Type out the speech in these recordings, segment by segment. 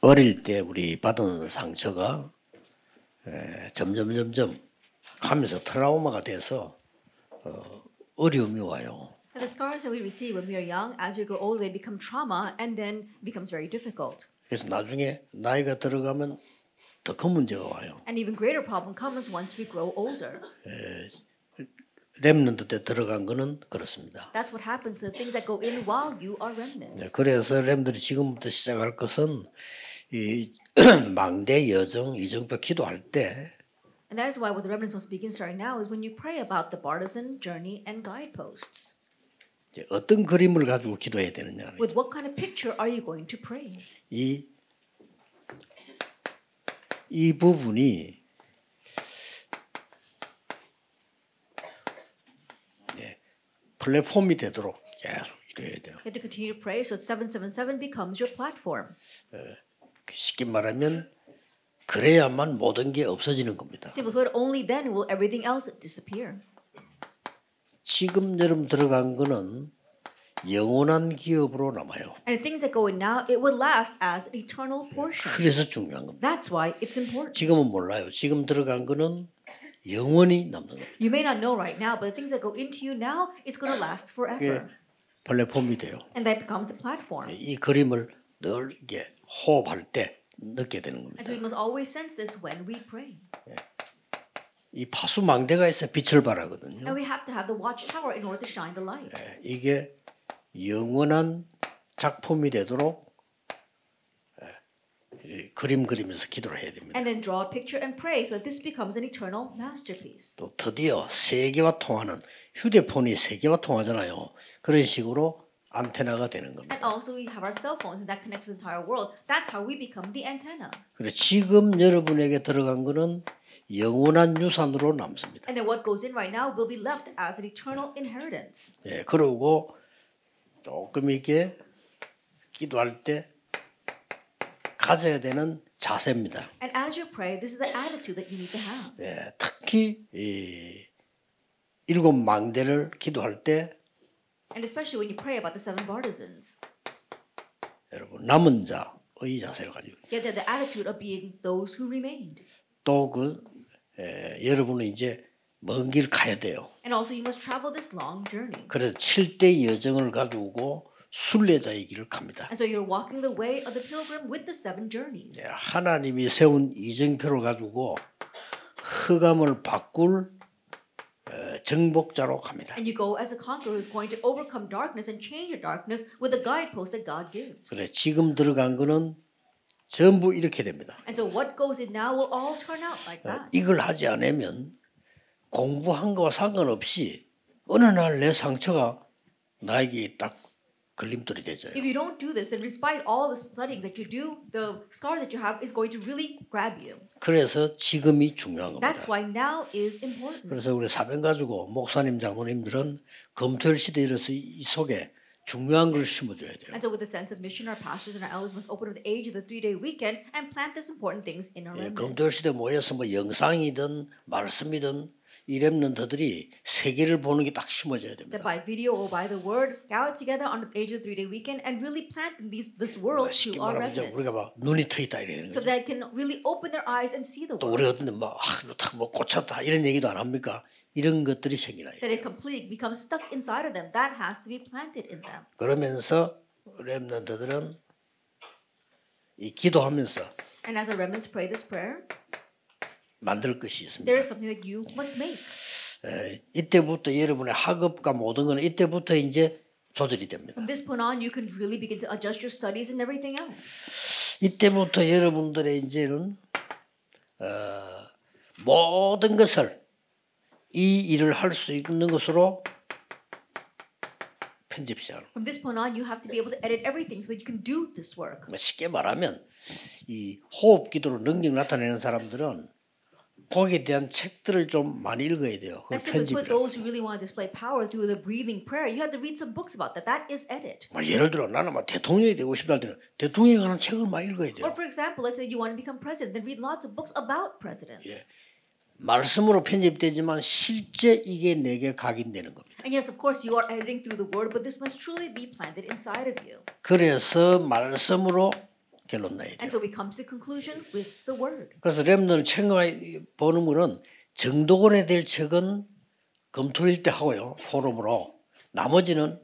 어릴 때 우리 받은 상처가 에, 점점 점점 가면서 트라우마가 돼서 어, 어려움이 와요. And the scars that we receive when we are young, as we grow older, they become trauma and then becomes very difficult. 그래서 나중에 나이가 들어가면 더 큰 문제가 와요. An even greater problem comes once we grow older. 렘넌트 때 들어간 거는 그렇습니다. That's what happens to the things that go in while you are 네, remnants. 그래서 렘들이 지금부터 시작할 것은 이 망대 여정 이정표 기도할 때 And that is why what the remnants must begin starting now is when you pray about the partisan journey and guideposts. 이제 어떤 그림을 가지고 기도해야 되느냐. With what kind of picture are you going to pray? 이, 이 부분이 예, 플랫폼이 되도록 계속 이래야 돼요. You have to continue to pray so that 777 becomes your platform. 쉽게 말하면 그래야만 모든 게 없어지는 겁니다. Simply put, only then will everything else disappear. 지금 여러분 들어간 거는 영원한 기업으로 남아요. And things that go in now, it will last as an eternal portion. 그래서 중요한 겁니다. That's why it's important. 지금은 몰라요. 지금 들어간 거는 영원히 남는 겁니다. You may not know right now, but the things that go into you now is going to last forever. 플랫폼이 돼요. And that becomes the platform. 이 그림을 늘 이게 호흡할 때 느끼게 되는 And 겁니다. so we must always sense this when we pray. 이 파수망대가 있어 빛을 발하거든요. And we have to have the watchtower in order to shine the light. 이게 영원한 작품이 되도록 예, 이 그림 그리면서 기도를 해야 됩니다. And then draw a picture and pray so that this becomes an eternal masterpiece. 또 드디어 세계와 통하는 휴대폰이 세계와 통하잖아요. 그런 식으로 안테나가 되는 겁니다. And also we have our cell phones and that connects to the entire world. That's how we become the antenna. 그래서 지금 여러분에게 들어간 거는 영원한 유산으로 남습니다. And then what goes in right now will be left as an eternal inheritance. 예, 그러고 조금 이렇게 기도할 때 가져야 되는 자세입니다. And as you pray, this is the attitude that you need to have. 예, 특히 이 일곱 망대를 기도할 때 And especially when you pray about the seven partisans. 여러분 남은 자의 자세를 가지고 have the attitude of being those who remained. 또그 여러분은 이제 먼 길 가야 돼요. And also you must travel this long journey. 그래서 7대 여정을 가지고 순례자의 길을 갑니다. And so you're walking the way of the pilgrim with the seven journeys. 예, 하나님이 세운 이정표를 가지고 흑암을 바꿀 어, 정복자로 갑니다. And you go as a conqueror who's going to overcome darkness and change your darkness with the guidepost that God gives. 그래 지금 들어간 거는 전부 이렇게 됩니다. And so what goes in now will all turn out like 어, that. 이걸 하지 않으면 공부한 거와 상관없이 어느 날 내 상처가 나에게 딱 걸림돌이 되죠. If you don't do this, and despite all the studying that you do, the scars that you have is going to really grab you. 그래서 지금이 중요한 That's 겁니다. why now is important. 그래서 우리 사명 가지고 목사님 장로님들은 검토일 시대에 이르서 이 속에 중요한 걸 심어줘야 돼요. And so, with the sense of mission, our pastors and our elders must open up the age of the three day weekend and plant these important things in our 예. 검토일 시대 모여서 뭐 영상이든 말씀이든 이 렘넌트들이 세계를 보는 게 딱 심어져야 That 됩니다. by video or by the word, gather together on the age of the three day weekend and really plant these, this world to our 이제 우리가 remnants. 막 눈이 트있다 이래는 So 거죠. that can really open their eyes and see the 또 world. 우리가 어떤 데뭐 아, 뭐 꽂혔다 이런 얘기도 안 합니까? 이런 것들이 생기나요. That it completely becomes stuck inside of them. That has to be planted in them. 그러면서 렘넌트들은 이 기도하면서 And as our remnants pray this prayer, 만들 것이 있습니다. there is something that you must make. 에, 이때부터 여러분의 학업과 모든 거는 이때부터 이제 조절이 됩니다. From this point on, you can really begin to adjust your studies and everything else. 이때부터 여러분들의 이제는 어, 모든 것을 이 일을 할 수 있는 것으로 편집 시작을. From this point on, you have to be able to edit everything so that you can do this work. 뭐 쉽게 말하면 이 호흡 기도로 능력 나타내는 사람들은 거기에 대한 책들을 좀 많이 읽어야 돼요. 그 편집을. put, those who really want to display power through the breathing prayer, you have to read some books about that. That is edit. 뭐 예를 들어 나는 막 대통령이 되고 싶다 할 때는 대통령에 관한 책을 많이 읽어야 돼요. Or for example, let's say you want to become president, then read lots of books about presidents. 말씀으로 편집되지만 실제 이게 내게 각인되는 겁니다. And yes, of course, you are editing through the word, but this must truly be planted inside of you. 그래서 말씀으로 결론 나야 And 돼요. so we come to the conclusion with the word. 그래서 렘넌을 챙겨 보는 거는 정독을 될 책은 검토일 때 하고요. 포럼으로 나머지는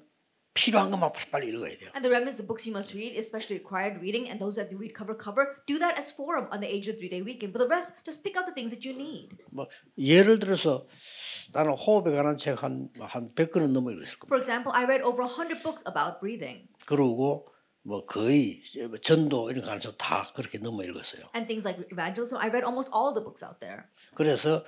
필요한 것만 빨리 읽어야 돼요. And the remnants, the books you must read, especially required reading, and those that you read cover cover, do that as forum on the age of three day weekend. But the rest, just pick out the things that you need. 뭐 예를 들어서 나는 호흡에 관한 책한한 100권은 넘어 읽었을 겁니다. For example, I read over 100 books about breathing 그러고 뭐 거의 전도 이런 거 안에서 다 그렇게 넘어 읽었어요. and things like evangelism. I read almost all the books out there. 그래서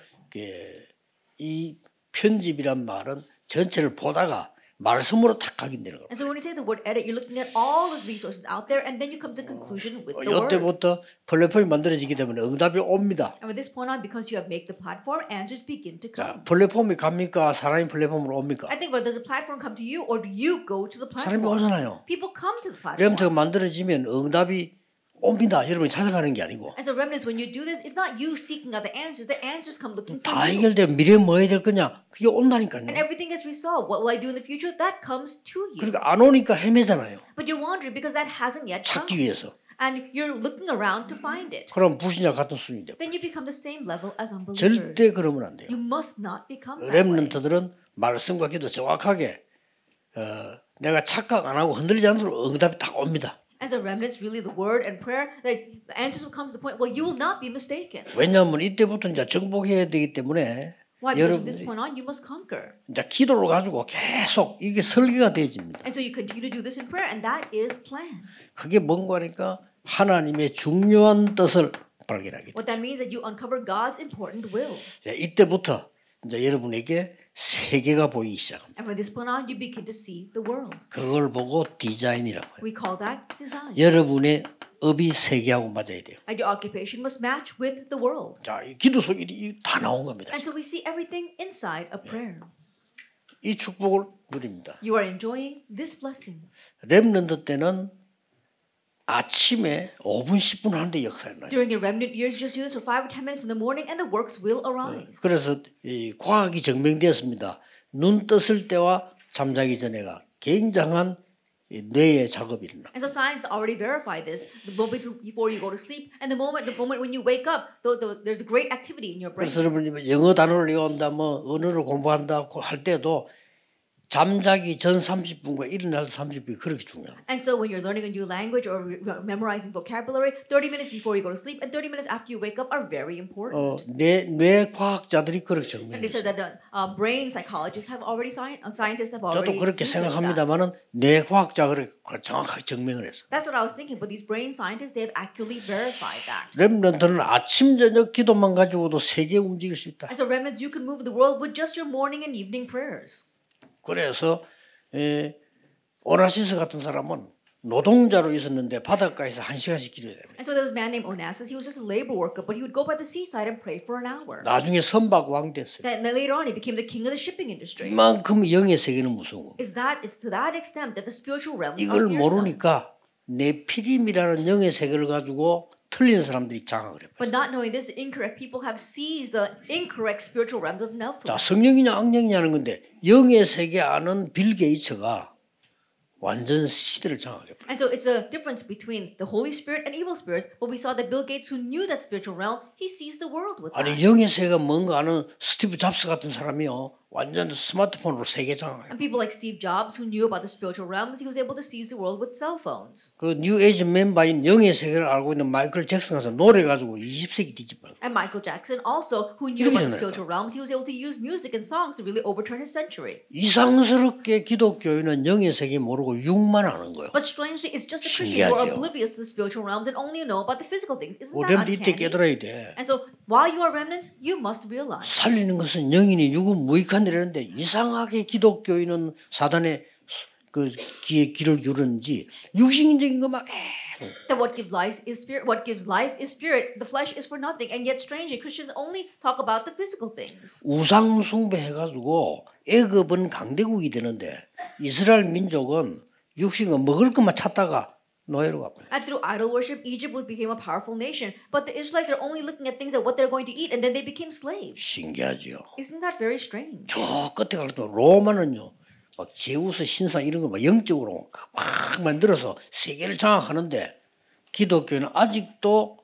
이 편집이란 말은 전체를 보다가 말씀으로 탁 각인되는 겁니다. And so when you say the word edit, you're looking at all the resources out there, and then you come to the conclusion with the word. 이때부터 플랫폼이 만들어지기 때문에 응답이 옵니다. And from this point on, because you have made the platform, answers begin to 자, come. 플랫폼이 갑니까? 사람이 플랫폼으로 옵니까? I think, but does the platform come to you, or do you go to the 사람이 platform? 오잖아요. People come to the platform. 렘트가 만들어지면 응답이 옵니다. 여러분이 찾아가는 게 아니고 And so, remnants, when you do this, it's not you seeking out the answers. The answers come looking for 다 you. 해결돼 미래 뭐 해야 될 거냐? 그게 온다니까요. And everything gets resolved. What will I do in the future? That comes to you. 그러니까 안 오니까 헤매잖아요. But you're wondering because that hasn't yet come. 찾기 위해서. And you're looking around to find it. 그럼 불신자 같은 수준이 돼. Then you become the same level as unbelievers. 절대 그러면 안 돼요. You must not become that way. 렘넌트들은 말씀과 기도 정확하게 어, 내가 착각 안 하고 흔들리지 않도록 응답이 딱 옵니다. As a remnants, really the word and prayer, that the answers will come to the point, well, you will not be mistaken. 왜냐하면 이때부터 이제 정복해야 되기 때문에 Why? Because from this point on, you must conquer. 이제 기도를 가지고 계속 이게 설계가 되어집니다. And so you continue to do this in prayer, and that is plan. 그게 뭔가 하니까 하나님의 중요한 뜻을 발견하게 돼요. What that means is that you uncover God's important will. 자, 이때부터 이제 여러분에게 세계가 보이기 시작합니다. And from this point on, you begin to see the world. 그걸 보고 디자인이라고 해요. We call that design. 여러분의 업이 세계하고 맞아야 돼요. And your occupation must match with the world. 자, 이 기도 속에 이- 다 나온 겁니다. And so we see everything inside a prayer. 이 축복을 누립니다. You are enjoying this blessing. 렘넌트 때는 아침에 5분 10분 하는데 역사를 나요. During your remnant years, just do this for five or ten minutes in the morning, and the works will arise. 그래서 이 과학이 증명되었습니다. 눈 떴을 때와 잠자기 전에가 굉장한 이 뇌의 일어나. And so science already verified this. The moment before you go to sleep, and the moment the moment when you wake up, the, the, there's a great activity in your brain. 그래서 여러분이 뭐 영어 단어를 외운다, 뭐 언어를 공부한다 할 때도 잠자기 전 30분과 일어날 30분이 그렇게 중요합니다. And so when you're learning a new language or memorizing vocabulary, 30 minutes before you go to sleep and 30 minutes after you wake up are very important. 어, 뇌, 뇌 과학자들이 그렇게 And they said 증명했어요. that the uh, brain psychologists have already sci- uh, scientists have already 저도 그렇게. 생각합니다만은 뇌 과학자가 그렇게 정확하게 증명을 했어요. That's what I was thinking. But these brain scientists, they have accurately verified that. 렘넌트는 아침 저녁 기도만 가지고도 세계 움직일 수 있다. And so remnants, you can move the world with just your morning and evening prayers. 그래서 에, 오나시스 같은 사람은 노동자로 있었는데 바닷가에서 한 시간씩 기도해야 됩니다. And so there was a man named Onassis. He was just a labor worker, but he would go by the seaside and pray for an hour. 나중에 선박 왕 됐어요. Then, later on, he became the king of the shipping industry. 이만큼 영의 세계는 무서운 겁니다. Is that it's to that extent that the spiritual realms are 이걸. 모르니까 네피림이라는 영의 세계를 가지고 틀린 사람들이 장악을 해요. But not knowing this, the incorrect people have seized the incorrect spiritual realms of 자, Nephilim. 성령이냐 악령이냐는 건데 영의 세계 아는 빌 게이츠가 완전 시대를 장악해 버려요. And so it's a difference between the Holy Spirit and evil spirits. But we saw that Bill Gates, who knew that spiritual realm, he seized the world with 아니 that. 영의 세계가 뭔가 아는 스티브 잡스 같은 사람이요 완전 스마트폰으로 세계 장악해. And people like Steve Jobs, who knew about the spiritual realms, he was able to seize the world with cell phones. 그 뉴에이지 멤버인 영의 세계를 알고 있는 마이클 잭슨 가서 노래 가지고 20세기 뒤집어. And Michael Jackson, also, who knew about the spiritual realms, he was able to use music and songs to really overturn his century. 이상스럽게 기독교인은 영의 세계 모르고 육만 아는 거예요. But strangely, it's just the Christians who are oblivious to the spiritual realms and only know about the physical things. Isn't that 우리는 이때 uncanny? 깨달아야 돼. And so, while you are remnants, you must realize 살리는 것은 영인이 육은 무익한 일이라는데 이상하게 기독교인은 사단의 그 귀에 귀를 기울는지 육신적인 것만 계속 that what gives life is spirit. What gives life is spirit. The flesh is for nothing. And yet, strangely, Christians only talk about the physical things. 우상 숭배해가지고 애굽은 강대국이 되는데 이스라엘 민족은 육신과 먹을 것만 찾다가 노예로 가 버려. And through idol worship, Egypt became a powerful nation. But the Israelites are only looking at things at what they're going to eat, and then they became slaves. 신기하지요. Isn't that very strange? 저 끝에 갈때 로마는요. 막 제우스 신상 이런 거 막 영적으로 막 만들어서 세계를 장악하는데 기독교는 아직도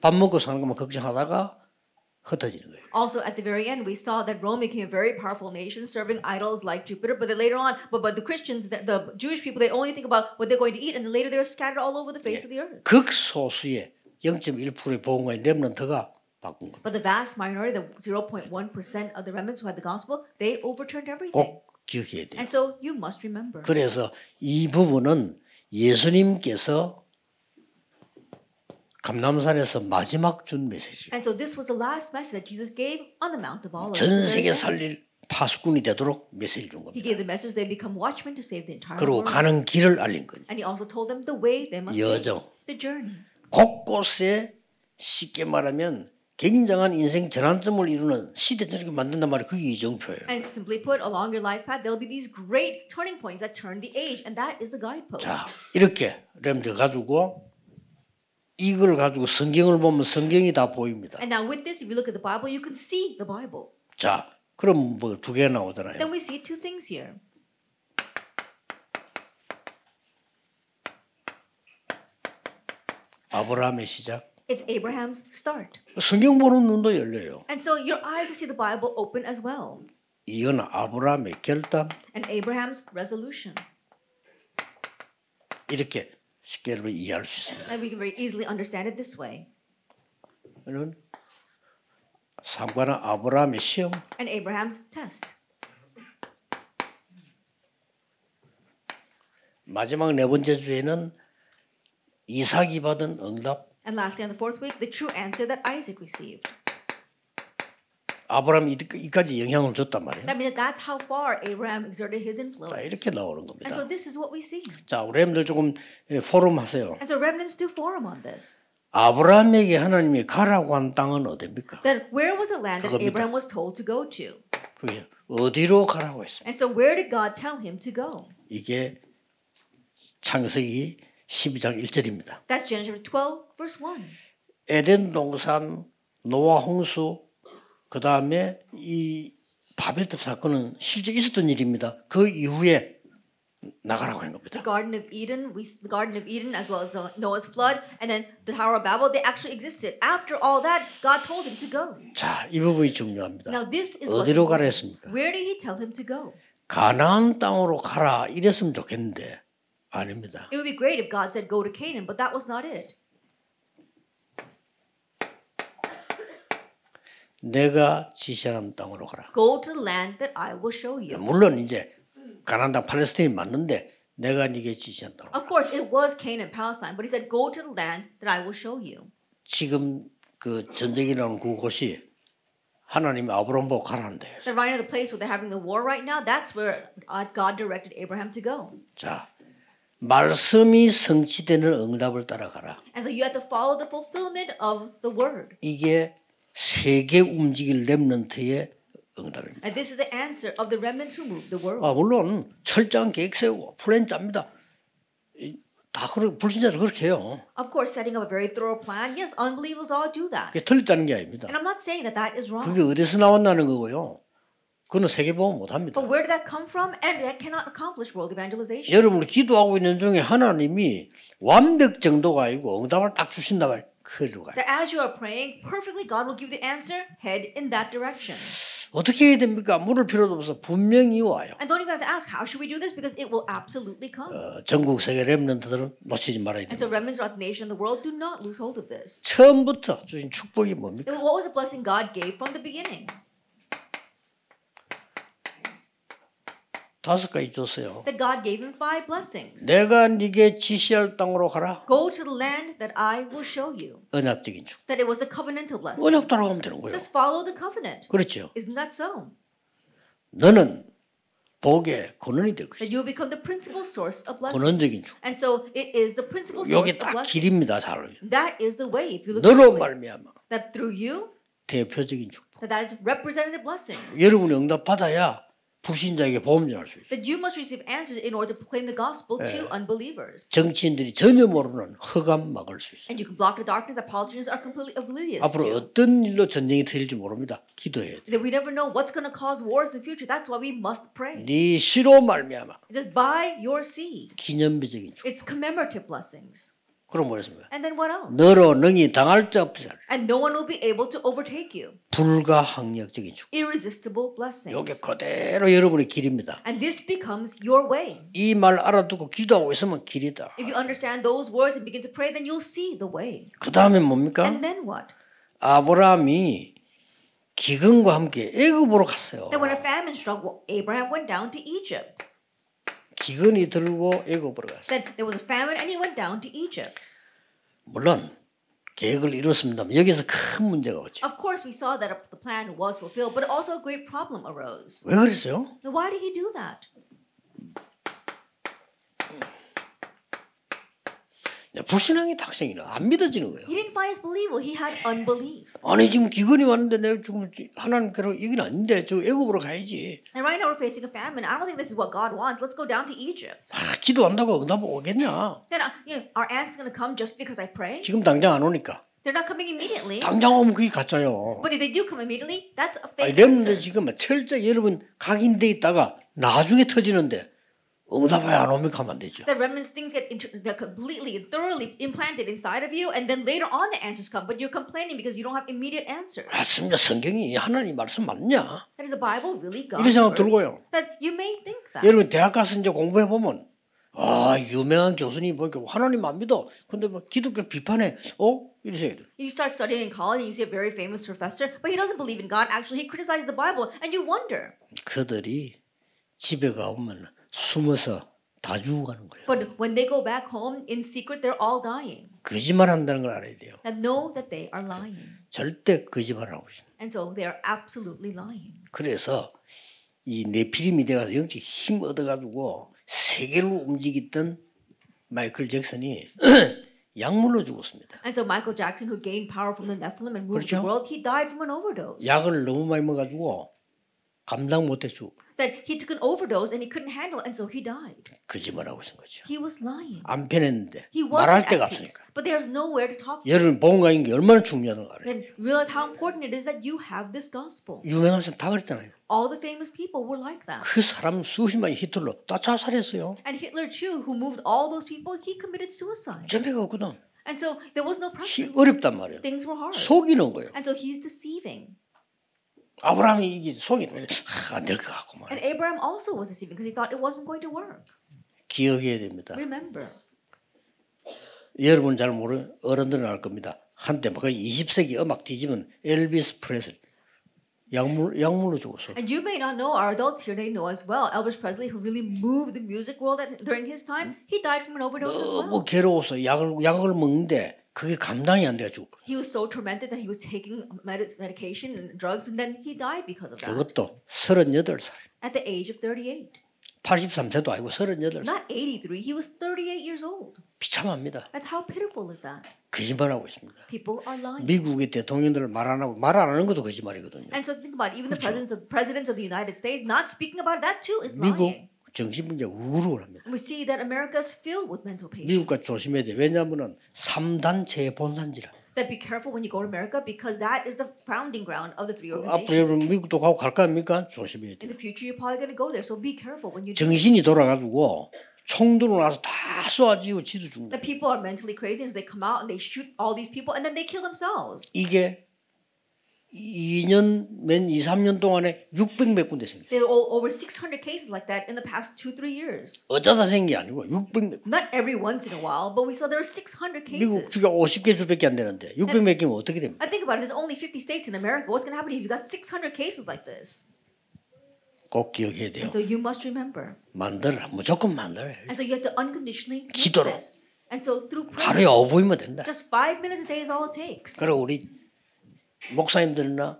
밥 먹고 사는 것만 걱정하다가 흩어지는 거예요. Also, at the very end, we saw that Rome became a very powerful nation, serving idols like Jupiter. But then later on, but but the Christians, the, the Jewish people, they only think about what they're going to eat, and then later they're scattered all over the face of the earth. 극소수의 0.1%의 보험과의 렘넌트가 바꾼 겁니다. But the vast minority, the 0.1% of the remnants who had the gospel, they overturned everything. 꼭 기억해야 돼요. And so you must remember. 그래서 이 부분은 예수님께서 감남산에서 마지막 준 메시지. And so this was the last message that Jesus gave on the Mount of Olives. 전 세계 살릴 파수꾼이 되도록 메시지를 준 He 겁니다. gave the message they become watchmen to save the entire 그리고 world. 가는 길을 알린 거예요. And he also told them the way they must 여정. take, the journey. 곳곳에 쉽게 말하면 굉장한 인생 전환점을 이루는 시대적인 만든단 말이에요. 그게 이정표예요. And simply put, along your life path, there'll be these great turning points that turn the age, and that is the guidepost. 자, 이렇게 렘들 가지고 이걸 가지고 성경을 보면 성경이 다 보입니다. And now with this, if you look at the Bible, you can see the Bible. 자, 그럼 뭐 두 개 나오잖아요. Then we see two things here. 아브라함의 시작. It's Abraham's start. 성경 보는 눈도 열려요. And so your eyes see the Bible open as well. 이건 아브라함의 결단 And Abraham's resolution. 이렇게 쉽게 여러분 이해할 수 있습니다. And we can very easily understand it this way. 이는 삼관은 아브라함의 시험, And Abraham's test. 마지막 네 번째 주에는 이삭이 받은 응답. And lastly, on the fourth week, the true answer that Isaac received. 아브라함이 이- 이까지 영향을 줬단 말이에요. That means that that's how far Abraham exerted his 자, influence. 이렇게 나오는 And so 겁니다. this is what we see. 자, 우리 엠들 조금 예, 포럼 하세요. And so remnants do forum on this. 아브라함에게 하나님이 가라고 한 땅은 어디입니까? Then where was the land that 그겁니다. Abraham was told to go to? 그게 어디로 가라고 했습니까? And so where did God tell him to go? 이게 창세기 12장 1절입니다. That's Genesis 12, verse 1. 에덴 동산 노아 홍수 그 다음에 이 바벨탑 사건은 실제 있었던 일입니다. 그 이후에 나가라고 한 겁니다. The Garden of Eden, we the Garden of Eden as well as the Noah's flood, and then the Tower of Babel, they actually existed. After all that, God told him to go. 자, 이 부분이 중요합니다. Now this is 어디로 가라. 했습니까? Where did he tell him to go? 가나안 땅으로 가라 이랬으면 좋겠는데 아닙니다. It would be great if God said go to Canaan, but that was not it. 내가 지시하는 땅으로 가라. Go to the land that I will show you. 물론 이제 가나안 땅 팔레스타인이 맞는데 내가 네게 지시한 땅으로. Of course, it was Canaan, Palestine, but he said, Go to the land that I will show you. 지금 그 전쟁이라는 그곳이 하나님이 아브라함 보고 가라는데. The right of the place where they're having the war right now, that's where God God directed Abraham to go. 자, 말씀이 성취되는 응답을 따라가라. And so you have to follow the fulfillment of the word. 이게 세계 움직일 렘넌트의 응답입니다. And this is the answer of the remnants who moved the world. 아, 물론 철저한 계획 세우고 플랜 짭니다. 이- 다 그렇게 불신자들 그렇게 해요. Of course, setting up a very thorough plan. Yes, unbelievers all do that. 그게 틀렸다는 게 아닙니다. And I'm not saying that that is wrong. 그게 어디서 나왔다는 거고요. 그거는 세계 보험 못 합니다. But where did that come from? And that cannot accomplish world evangelization. 여러분이 기도하고 있는 중에 하나님이 완벽 정도가 아니고 응답을 딱 주신다 말 그리 로 가요. That as you are praying, perfectly God will give the answer, head in that direction. 어떻게 해야 됩니까? 물을 필요도 없어 분명히 와요. And don't even have to ask, how should we do this? Because it will absolutely come. 어, 전국 세계 렘넌트들은 놓치지 말아야 And 됩니다. so remnants throughout the nation and the world do not lose hold of this. 처음부터 주신 축복이 뭡니까? Then What was the blessing God gave from the beginning? 다섯 가지 줬어요. That God gave him five blessings. 내가 네게 지시할 땅으로 가라. Go to the land that I will show you. 언약적인 축복. That it was the covenantal blessing. 언약 따라가면 되는 거예요. Just follow the covenant. 그렇죠. Isn't that so? 너는 복의 근원이 될 That 것이다. you will become the principal source of blessings. 근원적인 축복. And so it is the principal 이게 source of 딱 blessings. 길입니다. 잘. That is the way. If you look 너로 말미암아 that through you, 대표적인 축복. that that is representative blessings. 여러분이 응답 받아야 불신자에게 보험 전할 수 있어요. That you must receive answers in order to proclaim the gospel to unbelievers. 정치인들이 전혀 모르는 흑암 막을 수 있어요. And you can block the darkness that politicians are completely oblivious 앞으로 to. 어떤 일로 전쟁이 터질지 모릅니다. 기도해야 돼. That we never know what's going to cause wars in the future. That's why we must pray. 네 시로 말미암아 It says, by your seed. 기념비적인 축복. It's commemorative blessings. 그럼 뭐랬습니까? And then what else? 너로 능히 당할 자 없으리. And no one will be able to overtake you. 불가항력적인 축복. Irresistible 이게 blessings. 그대로 여러분의 길입니다. And this becomes your way. 이 말 알아두고 기도하고 있으면 길이다. If you understand those words and begin to pray, then you'll see the way. 그 다음에 뭡니까? And then what? 아브라함이 기근과 함께 애굽으로 갔어요. Then when a famine struck, Abraham went down to Egypt. 기근이 들고 애굽으로 갔어요. Then there was a famine and he went down to Egypt. 물론 계획을 이뤘습니다만 여기서 큰 문제가 오죠. Of course, we saw that the plan was fulfilled, but also a great problem arose. 왜 그랬어요? Now, why did he do that? 불신앙의 탁생이는 안 믿어지는 거예요. He didn't find his believable. He had unbelief. 아니 지금 기근이 왔는데 내가 지금 하나님께로 이건 아닌데 저 애굽으로 가야지. And right now we're facing a famine. I don't think this is what God wants. Let's go down to Egypt. 아, 기도한다고 응답 오겠냐? Then, uh, you know, our answer's going to come just because I pray? 지금 당장 안 오니까. They're not coming immediately. 당장 오면 그게 가짜요. But if they do come immediately, that's a fake answer. 지금 철저히 여러분 각인돼 있다가 나중에 터지는데 응답이 안 오면 가면 안 되죠. The remnants things get inter- they're completely, thoroughly implanted inside of you, and then later on the answers come. But you're complaining because you don't have immediate answers. 맞습니다. 성경이 하나님 말씀 맞냐? That is the Bible really 이런 God's 생각 word? 들고요. That you may think that. 여러분 대학 가서 이제 공부해 보면 아 유명한 교수님 보니까 하나님 안 믿어. 근데 뭐 기독교 비판해. 어? 이러세요. You start studying in college and you see a very famous professor, but he doesn't believe in God. Actually, he criticizes the Bible, and you wonder. 그들이 집에 가면 숨어서 다 죽어가는 거예요. But when they go back home in secret, they're all dying. 거짓말 한다는 걸 알아야 돼요. And know that they are lying. 절대 거짓말 하고 있어요. And so they are absolutely lying. 그래서 이 네피림이 돼가서 영적 힘 얻어가지고 세계를 움직였던 마이클 잭슨이 약물로 죽었습니다. And so Michael Jackson, who gained power from the Nephilim and moved 그렇죠. the world, he died from an overdose. 약을 너무 많이 먹어가지고 감당 못해 죽. That he took an overdose and he couldn't handle it, and so he died. 거짓말하고 있는 거죠. He was lying. 안 편했는데 He 말할 wasn't 데가 at peace. 없으니까. But there's nowhere to talk to. 여러분 본가인 게 얼마나 중요한 거 알아요. Then realize how important it is that you have this gospel. 유명한 사람 다 그랬잖아요. All the famous people were like that. 그 사람 수십만이 히틀러 다 자살했어요. And Hitler too, who moved all those people, he committed suicide. 재미가 없거든. And so there was no 히- preference. 어렵단 말이에요. Things were hard. 속이는 거예요. And so he's deceiving. 아브라함이 이게 속이는 안될 것 같고 And 말. Abraham also was deceiving because he thought it wasn't going to work. 기억해야 됩니다. Remember, 여러분 잘 모르 어른들은 알 겁니다. 한때 막 20세기 음악 뒤집은 엘비스 프레슬 약물 약물로 죽었어. and you may not know, our adults here, they know as well. Elvis Presley, who really moved the music world at, during his time, he died from an overdose as 너무 well. 괴로워서 약을 약을 먹는데 그게 감당이 안 돼 가지고 He was so tormented that he was taking medic- medication and drugs, and then he died because of that 그것도 38살. at the age of 38. 83세도 아니고 38살. Not 83, he was 38 years old. 비참합니다. That's how pitiful is that? 거짓말하고 있습니다. People are lying. 미국의 대통령들 말 안 하고 말 안 하는 것도 거짓말이거든요. And so think about it, even the 그렇죠. presidents of presidents of the United States not speaking about that too is 미국 lying. 정신분자 우울을 합니다. And we see that America is filled with mental 미국과 patients. 조심해야 돼. 왜냐하면은 3단체의 본산지라. That be careful when you go to America because that is the founding ground of the three 앞으로 organizations. 여러분 미국도 가고 갈까 합니까? 조심해야 돼. In the future, you're probably going to go there, so be careful when you do. 정신이 돌아가지고 총 들고 나서 다 쏘아지고 지도 죽는다. The people are mentally crazy, and so they come out and they shoot all these people, and then they kill themselves. 이게 2년 맨 2, 3년 동안에 600몇 군데 생겨. There o- over 600 cases like that in the past two, three years. 어쩌다 생긴 게 아니고 600몇 Not every once in a while, but we saw there are 600 미국 cases. 주가 50개 주밖에 안 되는데 600몇 개면 어떻게 됩니까? I think about it. There's only 50 states in America. What's going to happen if you got 600 cases like this? 꼭 기억해야 돼요. And so you must remember. 만들어라. 무조건 만들어야 돼. And so you have to unconditionally 기도로. this. And so through 하루에 prayer, 5분이면 된다. just five minutes a day is all it takes. 그리고 우리 목사님들이나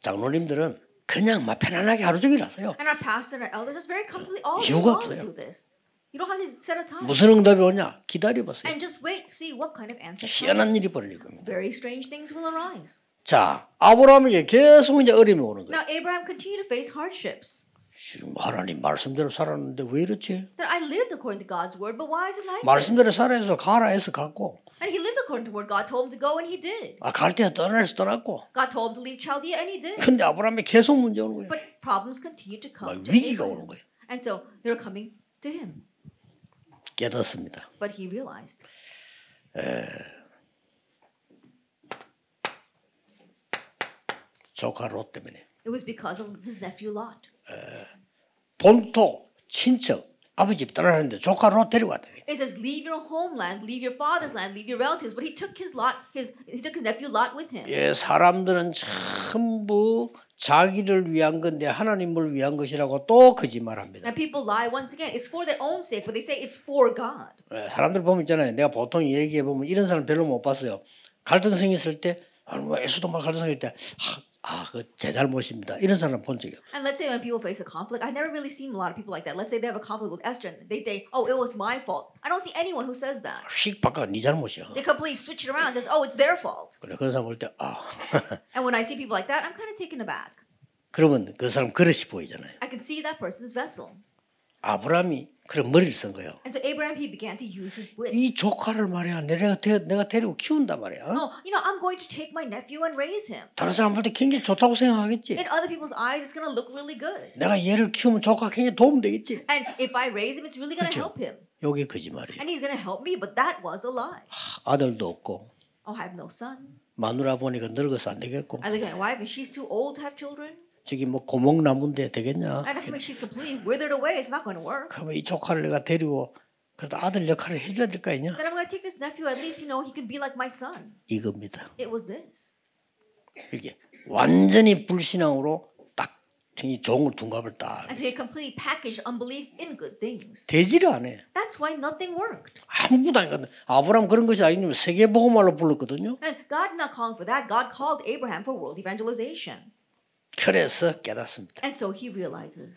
장로님들은 그냥 막 편안하게 하루 종일 하세요. And our pastor and our elders just very comfortably all day 이유가 long 없어요. do this. You don't have to set a time. 무슨 응답이 오냐? 기다려보세요. And just wait to see what kind of answer comes. 희한한 일이 벌어질 겁니다. Very strange things will arise. 자, 아브라함에게 계속 이제 어려움이 오는 거예요. Now Abraham continued to face hardships. 지금 하나님 말씀대로 살았는데 왜 이렇지? That I lived according to God's word, but why is it like 말씀대로 this? 살아 해서 가라 해서 갔고 And he lived according to word God told him to go, and he did. 아, 갈 때야 떠나라 해서 떠났고 God told him to leave Chaldea, and he did. 근데 아브라함이 계속 문제 오는 거예요. But problems continued to 막 come to 위기가 오는. 거예요. And so they're coming to him. 깨닫습니다. But he realized 조카 롯 때문에 It was because of his nephew Lot. 본토 친척 아버지 집 떠나는데 조카 롯 데려갔더니 It says, "Leave your homeland, leave your father's land, leave your relatives." But he took his Lot, his he took his nephew Lot with him. 예, 사람들은 전부 자기를 위한 건데 하나님을 위한 것이라고 또 거짓말합니다. And people lie once again. It's for their own sake, but they say it's for God. 예, 사람들 보면 있잖아요. 내가 보통 얘기해 보면 이런 사람 별로 못 봤어요. 갈등 생겼을 때, 아니 뭐 에스도말 갈등 생길 때, 아, 그제 잘못입니다. 이런 사람 본 적이 없어요. And let's say when people face a conflict, I've never really seen a lot of people like that. Let's say they have a conflict with Esther and they think, oh, it was my fault. I don't see anyone who says that. 휙 바꿔 네 잘못이야. They completely switch it around and says, oh, it's their fault. 그래 그런 사람 볼 때, 아, And when I see people like that, I'm kind of taken aback. 그러면 그 사람 그릇이 보이잖아요. I can see that person's vessel. 아브라함이 그런 머리를 쓴 거예요. And so Abraham, he began to use his wits. 이 조카를 말이야, 내가 데, 내가 데리고 키운단 말이야. Oh, you know, I'm going to take my nephew and raise him. 다른 사람 볼때 굉장히 좋다고 생각하겠지. In other people's eyes, it's going to look really good. 내가 얘를 키우면 조카 굉장히 도움 되겠지. And if I raise him, it's really going to 그렇죠. help him. 요게 거짓말이에요. And he's going to help me, but that was a lie. 아들도 없고 Oh, I have no son. 마누라 보니까 늙어서 안 되겠고 I look at my wife and she's too old to have children. 저기 뭐 고목나무인데 되겠냐? And I mean, she's completely withered away. It's not going to work. 그러면 이 조카를 내가 데리고 그래도 아들 역할을 해줘야 될 거 아니냐? Then I'm going to take this nephew. At least, you know, he can be like my son. 이겁니다. It was this. 이렇게 완전히 불신앙으로 딱이 종을 둔갑을 딱 And so he completely packaged unbelief in good things. 되지를 않아. That's why nothing worked. 아무것도 안 갔네. 아브라함 그런 것이 아니면 세계보고말로 불렀거든요. And God not calling for that. God called Abraham for world evangelization. 그래서 깨닫습니다. And so he realizes.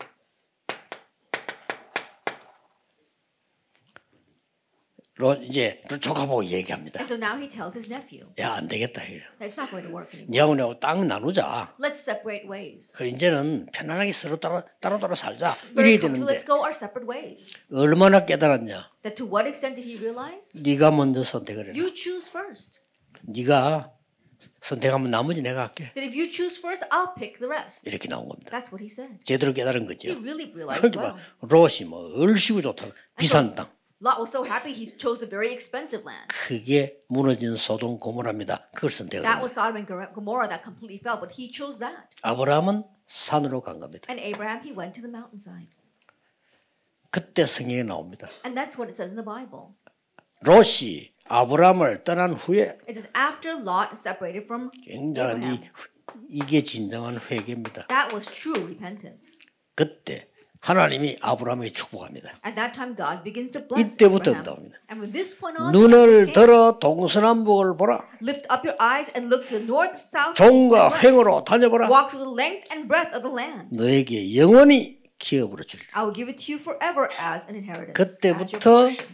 로 이제 조카 보고 얘기합니다. And so now he tells his nephew, 야 안 되겠다 이래. it's not going to work anymore. 니하고 내하고 땅 나누자. Let's separate ways. 그래 이제는 편안하게 서로 따로 따로 따로 살자. 이래야. 되는데 Let's go our separate ways. 얼마나 깨달았냐? That to what extent did he realize? 네가 먼저 선택을 해라. You choose first. 네가 선택하면 나머지 내가 할게. That if you choose first, I'll pick the rest. 이렇게 나온 겁니다. That's what he said. 제대로 깨달은 He 거죠. really realized 그러니까. 막 롯이 뭐 얼씨구 좋다. 비싼 땅. Lot was so happy he chose the very expensive land. 그게 무너진 소돔 고모라입니다. 그걸 선택을 That was Sodom and Gomor- Gomorrah that completely fell, but he chose that. 아브라함은 산으로 간 겁니다. And Abraham, he went to the mountainside. 그때 성경에 나옵니다. And that's what it says in the Bible. 롯이 아브라함을 떠난 후에 It says, after Lot separated from 굉장한 이, 이게 진정한 회개입니다. that was true repentance. 그때 하나님이 아브라함에게 축복합니다. At that time, God begins to bless 이때부터 Abraham. 나옵니다. And from this point on, 눈을 들어 동서남북을 보라. lift up your eyes and look to the north, south, east, 종과 and west. 횡으로 다녀보라. Walk through the length and breadth of the land. 너에게 영원히 기업으로 주리라. I will give it to you forever as an inheritance. as your 그때부터 portion.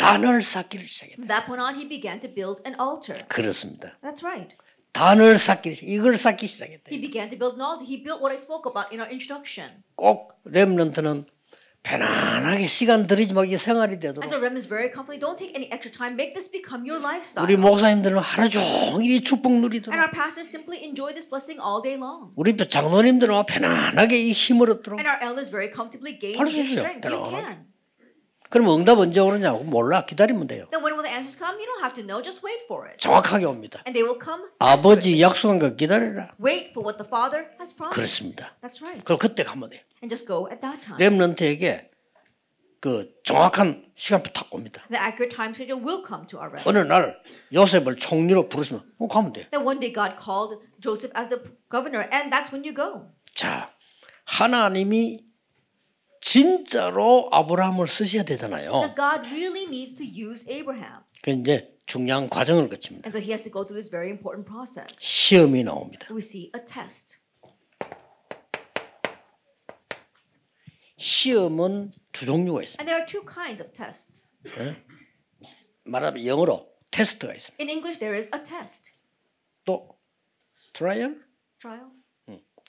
단을 쌓기를 시작했다. From that point on, he began to build an altar. 그렇습니다. That's right. 단을 쌓기를 시작- 이걸 쌓기 시작했다. He began to build an altar. He built what I spoke about in our introduction. 꼭 렘넌트는 편안하게 시간 들이지 말고 생활이 되도록 And so Rem is very comfortable. Don't take any extra time. Make this become your lifestyle. 우리 목사님들은 하루 종일 이 축복 And 누리도록 our pastors simply enjoy this blessing all day long. 우리 장로님들은 편안하게 이 힘을 얻도록 And our elders very comfortably gain this strength. You can. 그럼 응답 언제 오느냐고 몰라 기다리면 돼요. Then when will the answers come? You don't have to know. Just wait for it. 정확하게 옵니다. And they will come. 아버지 약속한 거 기다려라. Wait for what the Father has promised. 그렇습니다. That's right. 그럼 그때 가면 돼요. And just go at that time. 렘넌트에게 그 정확한 시간표 딱 옵니다. The accurate time schedule will come to our remnant. 어느 날 요셉을 총리로 부르시면 어, 가면 돼. Then one day God called Joseph as the governor, and that's when you go. 자, 하나님이 진짜로 아브라함을 쓰셔야 되잖아요. That God really needs to use Abraham. 그 이제 중요한 과정을 거칩니다. And so he has to go through this very important process. 시험이 나옵니다. We see a test. 시험은 두 종류가 있습니다. And there are two kinds of tests. 말하면 영어로 테스트가 있습니다. In English, there is a test, 또 트라이얼 trial,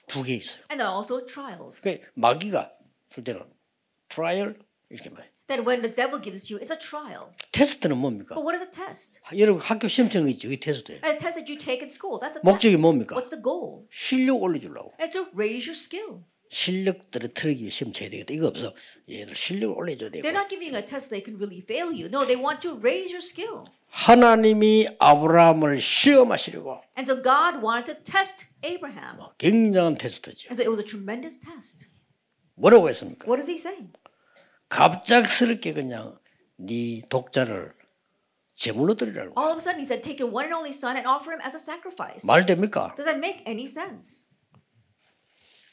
두 개 있어요. and there are also trials. 그 마귀가 줄 때는 트라이얼 이렇게 말해요. Then when the devil gives you, it's a trial. 테스트는 뭡니까? But what is a test? 여러분 학교 시험 치는 거 있죠. 이 테스트예요. A test that you take in school. That's a 목적이 test. 뭡니까? What's the goal? 실력 올려주려고. It's to raise your skill. 실력 떨어뜨리기 위해 시험 쳐야 되겠다. 이거 없어. 얘들 실력을 올려줘야 되고. They're not giving a test so they can really fail you. No, they want to raise your skill. 하나님이 아브라함을 시험하시려고 And so God wanted to test Abraham. 굉장한 테스트죠. And so it was a tremendous test. 뭐라고 했습니까? What does he say? 갑작스럽게 그냥 네 독자를 제물로 드리라고. All of a sudden, he said, Take your one and only son and offer him as a sacrifice. 말 됩니까? Does that make any sense?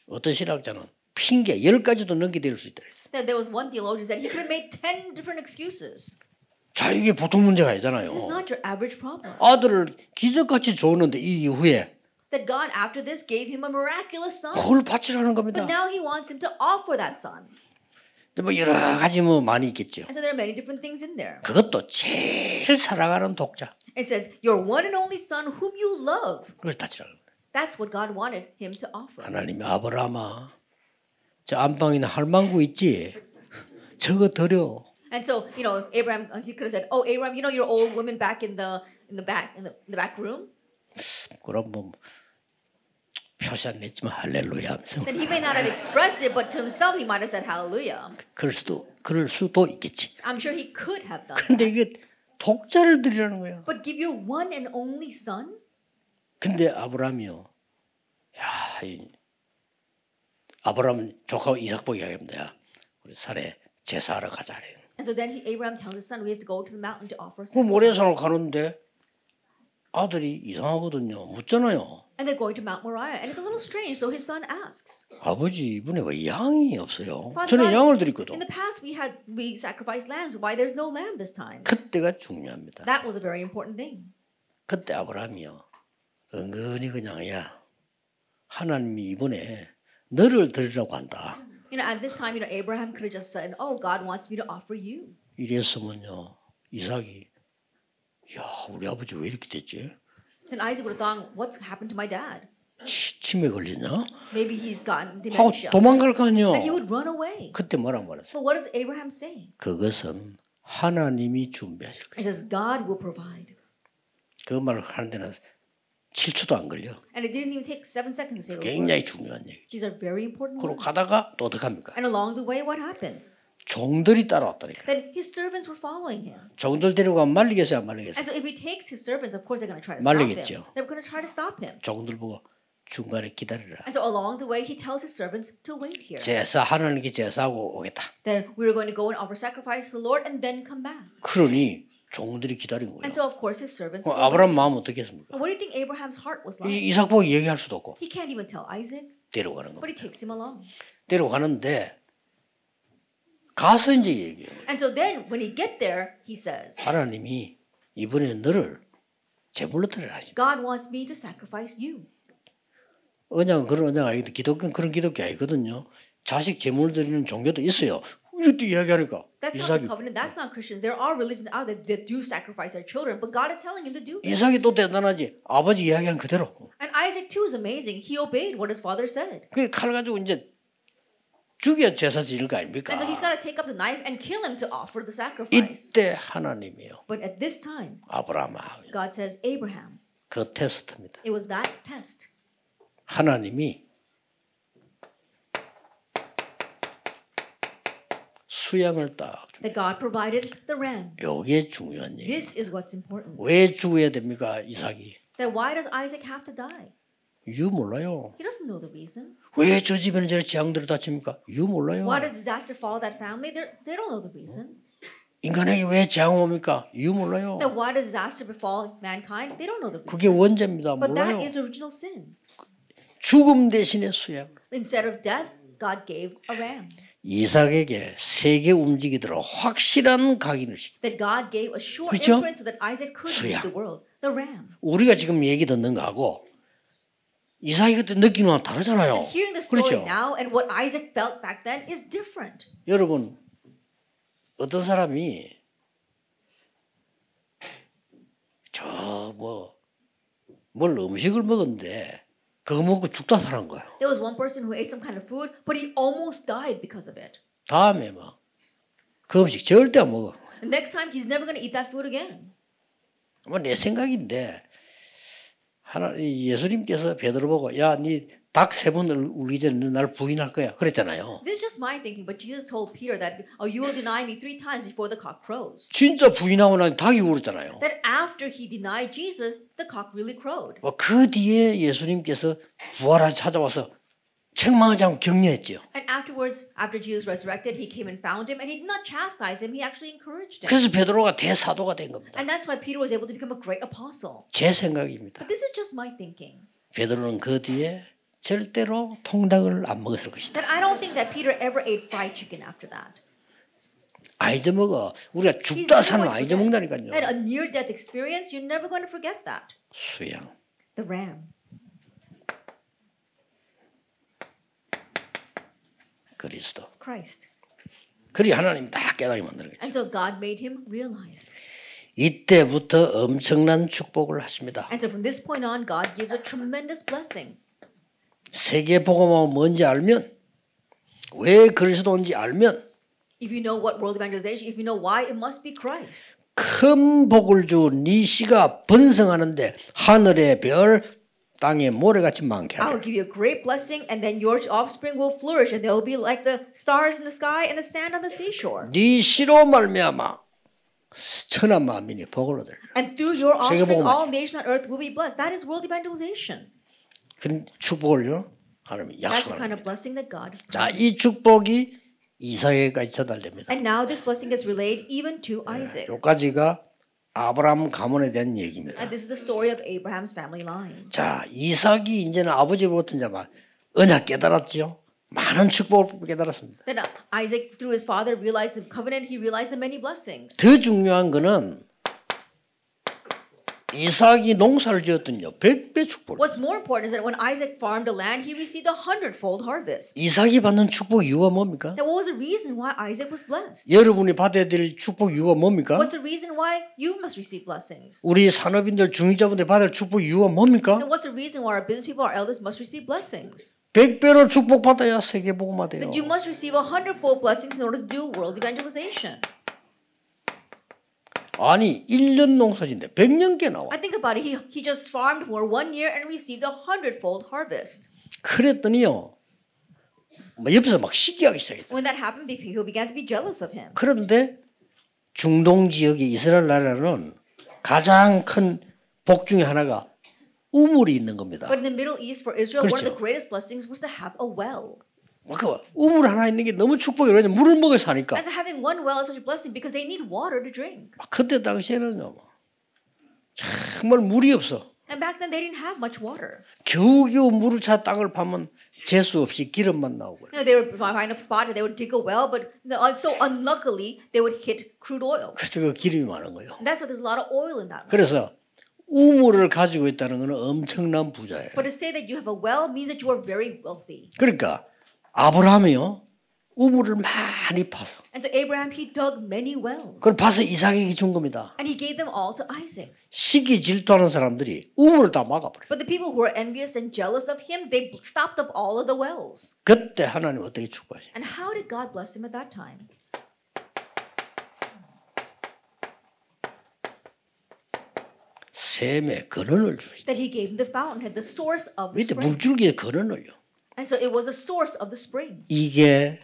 어떤 신학자는 핑계 열 가지도 넘게 될 수 있다. 그랬어요. There, was one theologian said he could have made 10 different excuses. 자 이게 보통 문제가 This is 아니잖아요. not your average problem. 아들을 기적같이 줬는데 이 이후에 That God, after this, gave him a miraculous son. 그걸 바치라는 겁니다. But now he wants him to offer that son. 근데 뭐 여러 가지 뭐 많이 있겠죠. And so there are many different things in there. 그것도 제일 사랑하는 독자. It says, Your one and only son whom you love. 그걸 바치라는 거예요. That's what God wanted him to offer. 하나님이 아브라함아 저 안방에 할망구 있지? 저거 드려. And so, you know, Abraham, uh, he could have said, "Oh, Abraham, you know your old woman back in the in the back in the, in the back room." 그럼 뭐 표시 안 냈지만 할렐루야 하면서 Then he may not have expressed it, but to himself, he might have said Hallelujah. 그럴 수도 그럴 수도 있겠지. I'm sure he could have done. 근데 That. 이게 독자를 드리라는 거야. But give your one and only son? 근데 아브라함이요. 야, 이 아브라함 조카 이삭 보기 이야기합니다. 야, 우리 산에 제사하러 가자. 그래. And so then he, Abraham tells his son, "We have to go to the mountain to offer." 그 sacrifice." 가는데 아들이 이상하거든요. 묻잖아요. And they're going to Mount Moriah, and it's a little strange. So his son asks, 아버지 이번에 왜 양이 없어요? Father 전에 God, 양을 "In 드렸거든. the past, we had we sacrificed lambs. Why there's no lamb this time?" 그때가 중요합니다. That was a very important thing. 그때 아브라함이요. 은근히 그냥 야 하나님이 이번에 너를 드리라고 한다. You know, at this time, you know, Abraham could have just said, "Oh, God wants me to offer you." 이랬으면요 이삭이 야 우리 아버지 왜 이렇게 됐지? Then Isaac would have thought, "What's happened to my dad? 치, 치매 걸렸냐? Maybe he's gotten 하고 dementia." 도망갈 거 아니요. And he would run away. 그때 뭐라 말했어? But what does Abraham say? 그것은 하나님이 준비하실 It 거예요. says, God will provide. 그 말을 하는 데는 7초도 안 걸려. And it didn't even take seven seconds to say those 굉장히 words. 중요한 얘기. These are very important 그러고 words. 가다가 또 어떻게 합니까? And along the way, what happens? 종들이 따라왔다니까. Then his servants were following him. 종들 데리고 가면 말리겠어요, 안 말리겠어요? And so if he takes his servants, of course they're going to try to stop 말리겠죠. him. They're going to try to stop him. 종들 보고 중간에 기다리라. And so along the way, he tells his servants to wait here. 제사 하나님께 제사하고 오겠다. Then we were going to go and offer sacrifice to the Lord and then come back. 그러니 종들이 기다린 거예요. And so of course his servants. 그 were 아브라함. 마음 어떻게 했습니까? And what do you think Abraham's heart was like? 이- 이삭 보고 얘기할 수도 없고 He can't even tell Isaac, 데려가는 but he 겁니다. takes him along. 데려가는데 가서 이제 얘기해요. And so then when he get there, he says, 하나님이 이번에 너를 제물로 드리라 하시. God wants me to sacrifice you. 언양 그런 언양 아니거든. 기독교는 그런 기독교 아니거든요. 자식 제물 드리는 종교도 있어요. 이렇게 이야기하니까 That's not the covenant. That's not Christians. There are religions out there that do sacrifice their children, but God is telling him to do. 이삭이 또 대단하지. 아버지 이야기하는 그대로. And Isaac too is amazing. He obeyed what his father said. 그칼 가지고 이제 죽여 제사 지을 거 아닙니까? And so he's got to take up the knife and kill him to offer the sacrifice. 이때 하나님이요. But at this time, 아브라함아 God says, Abraham, 그 테스트입니다. it was that test. 하나님이 수양을 딱 that God provided the ram. 요게 중요한 얘기. This is what's important. 왜 죽어야 됩니까 이삭이? Then why does Isaac have to die? 이유 몰라요. He doesn't know the reason. 왜 저 집에는 저렇게 재앙들이 다칩니까? 이유 몰라요. Why does disaster fall that family? They're, they don't know the reason. 인간에게 왜 재앙 옵니까? 이유 몰라요. Then why does disaster befall mankind? They don't know the 그게 reason. 원죄입니다. But that 몰라요. is original sin. 죽음 대신에 수양. Instead of death, God gave a ram. 이삭에게 세계 움직이도록 확실한 각인을 시키. That God gave a sure 그렇죠? imprint so that Isaac could lead 수양. the world. The ram. 우리가 지금 얘기 듣는 거하고 이삭이 그때 느끼는 거랑 다르잖아요. Hearing the story 그렇죠? now and what Isaac felt back then is different. 여러분 어떤 사람이 저 뭐 뭘 음식을 먹었는데 그거 먹고 죽다 살은 거예요. There was one person who ate some kind of food, but he almost died because of it. 다음에 막그 음식 절대 안 먹어. Next time, he's never going to eat that food again. 뭐내 생각인데 하나 이 예수님께서 베드로 보고 야니 닭세 번을 울기 전에 너 나를 부인할 거야. 그랬잖아요. This is just my thinking, but Jesus told Peter that oh, you will deny me three times before the cock crows. 진짜 부인하고 나니 닭이 울었잖아요. That after he denied Jesus, the cock really crowed. 뭐그 뒤에 예수님께서 부활하 찾아와서 책망하지 않고 격려했죠. And afterwards, after Jesus resurrected, he came and found him, and he did not chastise him, he actually encouraged him. 그래서 베드로가 대사도가 된 겁니다. And that's why Peter was able to become a great apostle. 제 생각입니다. But this is just my thinking. 베드로는 그 뒤에 절대로 통닭을 안 먹었을 것이다. That I don't think that Peter ever ate fried chicken after that. 아 잊어먹어. 우리가 죽다 사는 아 forget. 잊어먹다니까요. That a near-death experience, you're never going to forget that. 수양. The ram, 그리스도. Christ. 그리 하나님 다 깨닫게 만드는 거죠. And so God made him realize. 이때부터 엄청난 축복을 하십니다. And so from this point on, God gives a tremendous blessing. 세계 복음은 뭔지 알면 왜 그리스도인지 알면 If you know what world evangelization, if you know why, it must be Christ. 큰 복을 주네 씨가 번성하는데 하늘의 별 땅에 모래같이 많게 I will 하라. give you a great blessing, and then your offspring will flourish, and they will be like the stars in the sky and the sand on the seashore. 네 씨로 말미암아 천하 만민이 복을 얻을. And through your offspring, 세계복음화죠. all nations on earth will be blessed. That is world evangelization. 그 축복을요 하나님이 That's the kind 약속합니다. of blessing that God. 자, 이 축복이 이삭에게까지 전달됩니다. And now this blessing gets relayed even to Isaac. 여기까지가 아브라함 가문에 대한 얘기입니다. And this is the story of Abraham's family line. 자, 이삭이 이제는 아버지로부터 이제 막 언약 깨달았지요. 많은 축복을 깨달았습니다. Then Isaac, through his father, realized the covenant. He realized the many blessings. 더 중요한 거는 이삭이 농사를 지었더니요. 100배 축복을. What's more important is that when Isaac farmed the land, he received a hundredfold harvest. 이삭이 받는 축복 이유가 뭡니까? Now, what was the reason why Isaac was blessed? 여러분이 받아야 될 축복 이유가 뭡니까? What's the reason why you must receive blessings? 우리 산업인들 중위자분들 받을 축복 이유가 뭡니까? And what's the reason why our business people, our elders, must receive blessings? 100배로 축복받아야 세계 복음화 돼요. That you must receive a hundredfold blessings in order to do world evangelization. 아니 1년 농사진데 100년께 나와. I think about it. He, he just farmed for one year and received a hundredfold harvest. 그랬더니요. 뭐 옆에서 막 시기하기 시작했어. When that happened, people began to be jealous of him. 그런데 중동 지역의 이스라엘 나라는 가장 큰 복 중에 하나가 우물이 있는 겁니다. But in the Middle East, for Israel, one of the 그렇죠. greatest blessings was to have a well. 그 우물 하나 있는 게 너무 축복이에요. 왜냐면 물을 먹어 사니까. So having one well is such a blessing because they need water to drink. 그때 당시에는요. 뭐 정말 물이 없어. And back then, they didn't have much water. 겨우겨우 물을 차 땅을 파면 재수 없이 기름만 나오고. You know, they would find a spot and they would dig a well, but uh, so unluckily, they would hit crude oil. 그래서 그 기름이 많은 거예요. And that's why there's a lot of oil in that. Well. 그래서 우물을 가지고 있다는 것은 엄청난 부자예요. But to say that you have a well means that you are very wealthy. 그러니까 아브라함이요 우물을 많이 파서 And so Abraham, he dug many wells. 그걸 파서 이삭에게 준 겁니다. And he gave them all to Isaac. 시기 질투하는 사람들이 우물을 다 막아버려. But the people who were envious and jealous of him, they stopped up all of the wells. 그때 하나님 어떻게 축복하시? And how did God bless him at that time? 샘에 근원을 주시. That he gave him the fountainhead, the source of the 밑에 spring. 물줄기에 근원을요. And so it was a source of the spring. 이게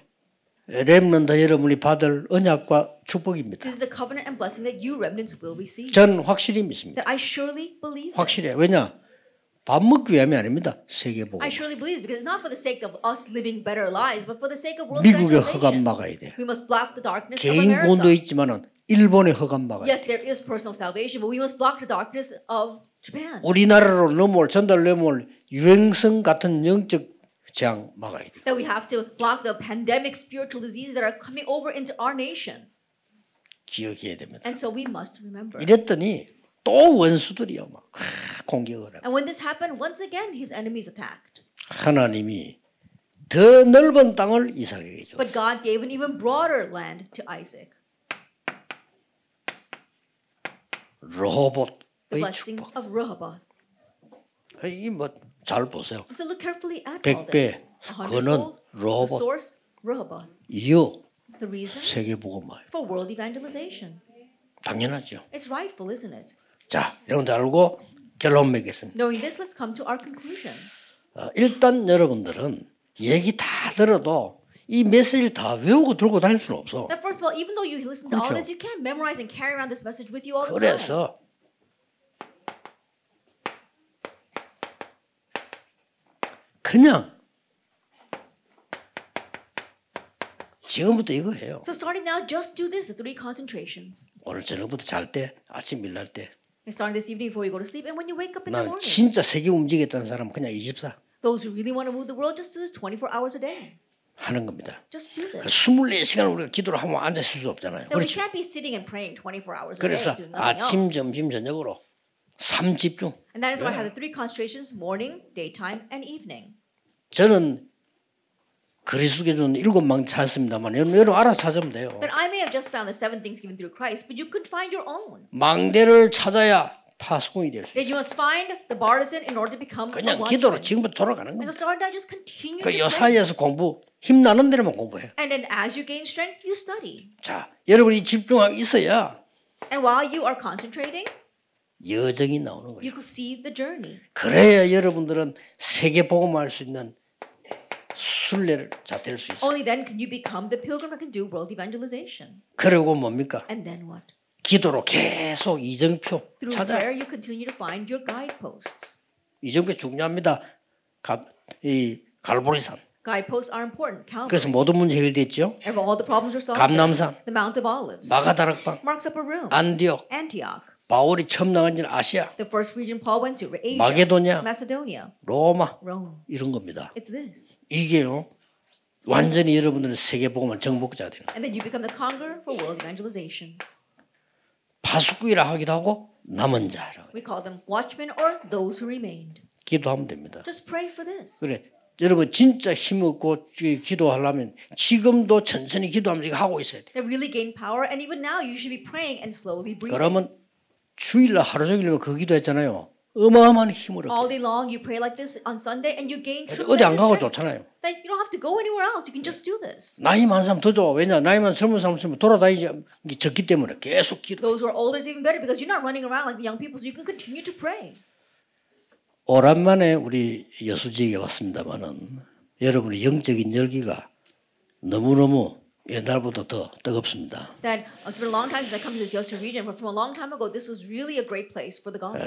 렘넌트 여러분이 받을 언약과 축복입니다. This is the covenant and blessing that you remnants will receive. 전 확실히 믿습니다. That I surely believe. 확실해요. 왜냐? 밥 먹기 위함이 아닙니다. 세계 보고. I surely believe because it's not for the sake of us living better lives, but for the sake of world 미국의 허감. 막아야 돼. We must block the darkness of 개인 구원도 America. 있지만은 일본의 허감 막아야 Yes, 돼. there is personal salvation, but we must block the darkness of Japan. 우리나라로 넘어올 전달 넘어올 유행성 같은 영적 재앙 막아야 돼. That we have to block the pandemic spiritual diseases that are coming over into our nation. 기억해야 됩니다. And so we must remember. 이랬더니 또 원수들이요 막 아, 공격을 하고 And when this happened, once again, his enemies attacked. 하나님이 더 넓은 땅을 이삭에게 줬어요. But God gave an even broader land to Isaac. The 로봇의 blessing 축복. of Rehoboth. 이뭐 잘 보세요. So look carefully at all this. A 근원, hundredfold, the 로봇, source, Rehoboth. 이유 The reason 세계복음화 for world evangelization. 당연하죠. It's rightful, isn't it? 자, 여러분들 알고 결론 맺겠습니다. Knowing this, let's come to our conclusion. 어, 일단 여러분들은 얘기 다 들어도 이 메시지를 다 외우고 들고 다닐 수는 없어. That first of all, even though you listen to all 그렇죠. this, you can't memorize and carry around this message with you all the time. 그래서 그냥 지금부터 이거 해요. So starting now, just do this, the three concentrations. 오늘 저녁부터 잘 때, 아침 일날 때. And starting this evening before you go to sleep, and when you wake up in the 난 morning. 진짜 세계 움직이겠다는 사람 은 그냥 24 Those who really want to move the world, just do this 24 hours a day. 하는 겁니다. Just do this. 24시간 우리가 기도를 하면 앉아 있을 수 없잖아요. 그렇죠? can't be sitting and praying 24 hours a day, 그래서 아침. 점심, 저녁으로 삼 집중. And that is why I have the three concentrations: morning, daytime, and evening. 저는 그리스도께 준 일곱 망 찾습니다만 여러분, 여러분 알아서 찾으면 돼요. Then I may have just found the seven things given through Christ, but you could find your own. 망대를 찾아야 파수꾼이 될수 Yet 있어요. you must find the partisan in order to become a 그냥 기도로 watchman. 지금부터 돌아가는 And 거예요. so starting now, just continue to 그요 pray. 사이에서 공부 힘나는 대로만 공부해요. And then as you gain strength, you study. 자, 여러분이 집중하고 있어야 And while you are concentrating, 여정이 나오는 you 거예요. could see the journey. 그래야 여러분들은 세계 복음할 수 있는 순례를 자될 수 있어요. Only then can you become the pilgrim that can do world evangelization. 그리고 뭡니까? And then what? 기도로 계속 이정표 Through 찾아. prayer, you continue to find your guideposts. 이정표 중요합니다. 가, 이 갈보리산. Guideposts are important. Calvary. 그래서 모든 문제 해결됐죠. And all the problems are solved. 감남산, The Mount of Olives. 마가다락방, Mark's Upper Room. 안디옥, Antioch. 바울이 처음 나간 지는 아시아, The first region Paul went to. Asia. 마게도냐, Macedonia. 로마 Rome. 이런 겁니다. It's this. 이게요. 완전히 여러분들은 세계 복음을 정복자 되는. 거예요. And then you become the conqueror for world evangelization. 파수꾼이라 하기도 하고 남은 자라고 We call them watchmen or those who remained. 기도하면 됩니다. Just pray for this. 그래. 여러분 진짜 힘없고 기- 기도하려면 지금도 천천히 기도하면서 하고 있어야 돼. They really gain power, and even now you should be praying and slowly breathing. 그러면 주일날 하루 종일 그 기도했잖아요. 어마어마한 힘을 All 얻게. day long, you pray like this on Sunday, and you gain 어디 tremendous 안 가고. 좋잖아요. Then you don't have to go anywhere else. You can just do this. 나이 많은 사람 더 좋아. 왜냐? 나이만 젊은 사람 있으면 돌아다니지 게 적기 때문에 계속 기도. Those who are older is even better because you're not running around like the young people, so you can continue to pray. 오랜만에 우리 여수지역에 왔습니다만은 여러분의 영적인 열기가 너무너무 옛날보다 더 뜨겁습니다. That uh, it's been a long time since I come to this Yosu region, but from a long time ago, this was really a great place for the gospel.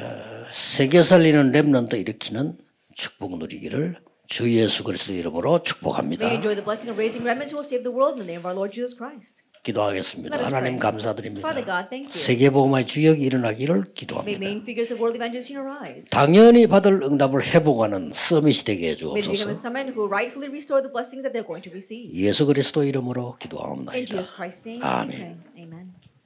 세계 살리는 렘넌트 일으키는 축복 누리기를 주 예수 그리스도 이름으로 축복합니다. May you enjoy the blessing of raising remnants who will save the world in the name of our Lord Jesus Christ. 기도하겠습니다. 하나님. 감사드립니다. Father God, thank you. 세계 복음의 주역이 일어나기를 기도합니다. 당연히 받을 응답을 회복하는 서밋이 되게 해주옵소서. 예수 그리스도 이름으로. Jesus Christ's